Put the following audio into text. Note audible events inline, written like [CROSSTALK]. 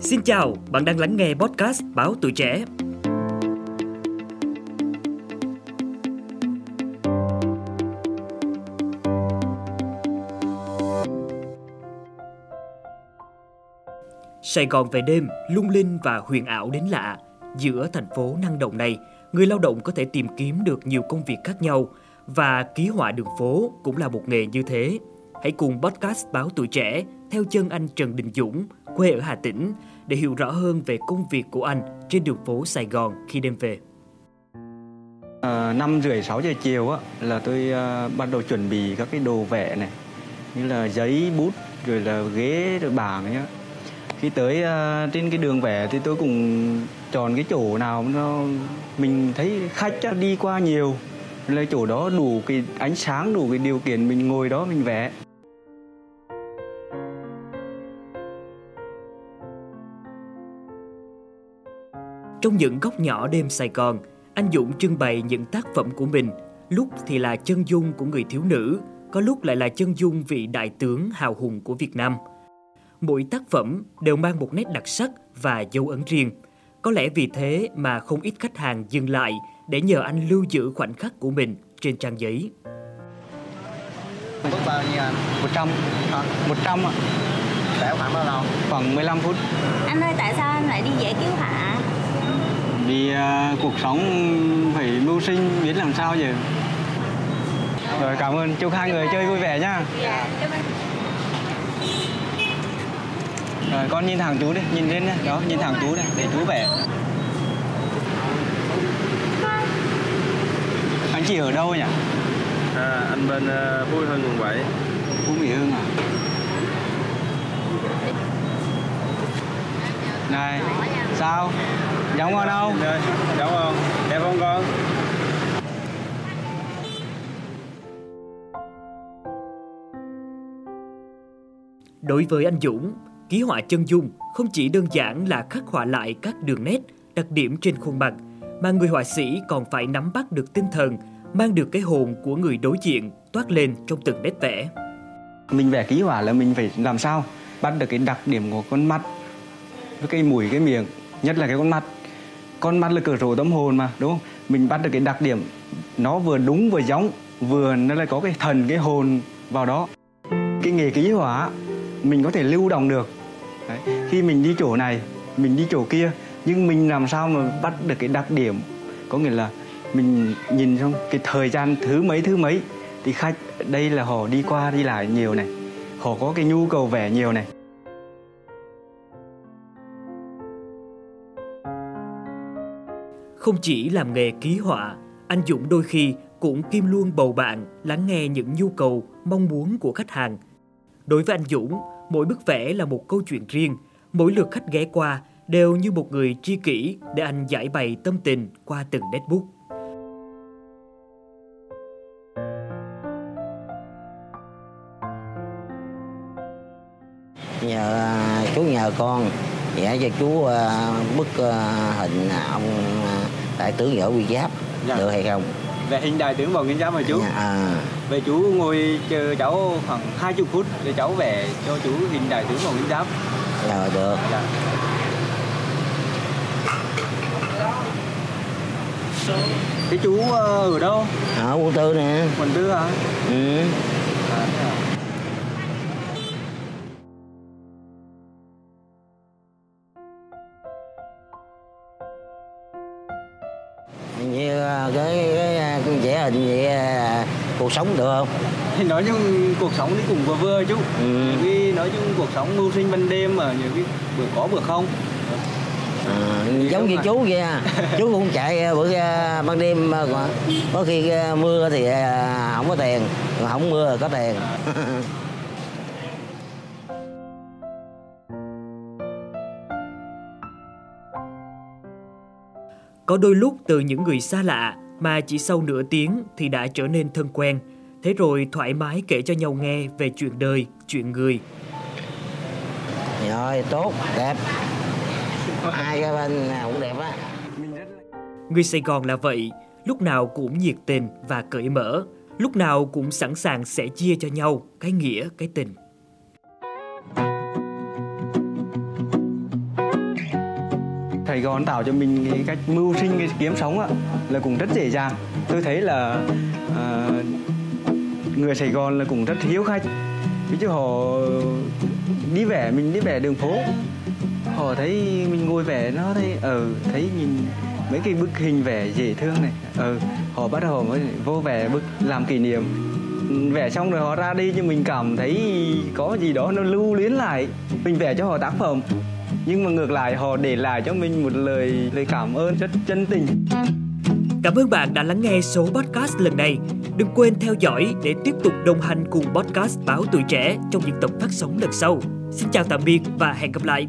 Xin chào, bạn đang lắng nghe podcast Báo Tuổi Trẻ. Sài Gòn về đêm, lung linh và huyền ảo đến lạ. Giữa thành phố năng động này, người lao động có thể tìm kiếm được nhiều công việc khác nhau và ký họa đường phố cũng là một nghề như thế. Hãy cùng podcast Báo Tuổi Trẻ theo chân anh Trần Đình Dũng, quê ở Hà Tĩnh, để hiểu rõ hơn về công việc của anh trên đường phố Sài Gòn khi đêm về. À, năm rưỡi sáu giờ chiều á là tôi à, bắt đầu chuẩn bị các cái đồ vẽ này như là giấy bút rồi là ghế rồi bảng nhá khi tới à, trên cái đường vẽ thì tôi cũng chọn cái chỗ nào nó mình thấy khách đi qua nhiều là chỗ đó đủ cái ánh sáng đủ cái điều kiện mình ngồi đó mình vẽ Trong những góc nhỏ đêm Sài Gòn, anh Dũng trưng bày những tác phẩm của mình, lúc thì là chân dung của người thiếu nữ, có lúc lại là chân dung vị đại tướng hào hùng của Việt Nam. Mỗi tác phẩm đều mang một nét đặc sắc và dấu ấn riêng. Có lẽ vì thế mà không ít khách hàng dừng lại để nhờ anh lưu giữ khoảnh khắc của mình trên trang giấy. Bước bao nhiêu anh? 100 à, 100 ạ Vẽ khoảng bao lâu? Khoảng 15 phút Anh ơi tại sao anh lại đi vẽ kiếu họa? Vì uh, cuộc sống phải mưu sinh biết làm sao vậy Rồi cảm ơn, chúc hai người chơi vui vẻ nhá ơn. Rồi con nhìn thẳng chú đi, nhìn lên đó, nhìn thẳng chú đây, để chú vẽ Anh chị ở đâu nhỉ? À, anh bên uh, Vui Hưng quận 7 Phú Mỹ Hưng à? Này, sao? Giống ngon không? Ơi, Cháu không? Đẹp không con? Đối với anh Dũng, ký họa chân dung không chỉ đơn giản là khắc họa lại các đường nét, đặc điểm trên khuôn mặt, mà người họa sĩ còn phải nắm bắt được tinh thần, mang được cái hồn của người đối diện toát lên trong từng nét vẽ. Mình vẽ ký họa là mình phải làm sao? Bắt được cái đặc điểm của con mắt với cái mũi cái miệng, nhất là cái con mắt. Con mắt là cửa sổ tâm hồn mà, đúng không? Mình bắt được cái đặc điểm nó vừa đúng vừa giống, vừa nó lại có cái thần cái hồn vào đó. Cái nghề ký họa mình có thể lưu động được. Đấy. Khi mình đi chỗ này, mình đi chỗ kia, nhưng mình làm sao mà bắt được cái đặc điểm có nghĩa là mình nhìn trong cái thời gian thứ mấy thứ mấy thì khách đây là họ đi qua đi lại nhiều này họ có cái nhu cầu vẽ nhiều này Không chỉ làm nghề ký họa, anh Dũng đôi khi cũng kim luôn bầu bạn lắng nghe những nhu cầu, mong muốn của khách hàng. Đối với anh Dũng, mỗi bức vẽ là một câu chuyện riêng, mỗi lượt khách ghé qua đều như một người tri kỷ để anh giải bày tâm tình qua từng nét bút. nhờ à, chú nhờ con vẽ cho chú à, bức à, hình ông à, đại tướng võ quy giáp Dạ. được hay không? Vẽ hình đại tướng vào nguyên giáp mà chú. À, vậy chú ngồi chờ cháu khoảng 20 phút để cháu vẽ cho chú hình đại tướng vào nguyên giáp. Rồi được. Dạ. cái chú ờ, ở đâu? Ở quân tư nè. Quận tư hả? Ừ. như à, cái, cái, à, cái vẽ hình vậy à, cuộc sống được không? Thì nói chung cuộc sống thì cũng vừa vừa chú Ừ. Khi nói chung cuộc sống mưu sinh ban đêm mà nhiều khi bữa có bữa không. À, giống như chú vậy à. chú cũng chạy à, bữa à, ban đêm à, có- khi à, mưa thì à, không có tiền không mưa thì có tiền [LAUGHS] Có đôi lúc từ những người xa lạ mà chỉ sau nửa tiếng thì đã trở nên thân quen. Thế rồi thoải mái kể cho nhau nghe về chuyện đời, chuyện người. rồi tốt đẹp hai cái bên nào cũng đẹp á Người Sài Gòn là vậy, lúc nào cũng nhiệt tình và cởi mở, lúc nào cũng sẵn sàng sẻ chia cho nhau cái nghĩa, cái tình. Sài Gòn tạo cho mình cái cách mưu sinh cái kiếm sống á là cũng rất dễ dàng. Tôi thấy là à, người Sài Gòn là cũng rất hiếu khách. Ví dụ họ đi vẽ mình đi vẽ đường phố họ thấy mình ngồi vẽ nó thấy ừ thấy nhìn mấy cái bức hình vẽ dễ thương này. Ừ họ bắt đầu mới vô vẽ bức làm kỷ niệm. Vẽ xong rồi họ ra đi nhưng mình cảm thấy có gì đó nó lưu luyến lại. Mình vẽ cho họ tác phẩm nhưng mà ngược lại, họ để lại cho mình một lời lời cảm ơn rất chân tình Cảm ơn bạn đã lắng nghe số podcast lần này. Đừng quên theo dõi để tiếp tục đồng hành cùng podcast Báo Tuổi Trẻ trong những tập phát sóng lần sau. Xin chào tạm biệt và hẹn gặp lại.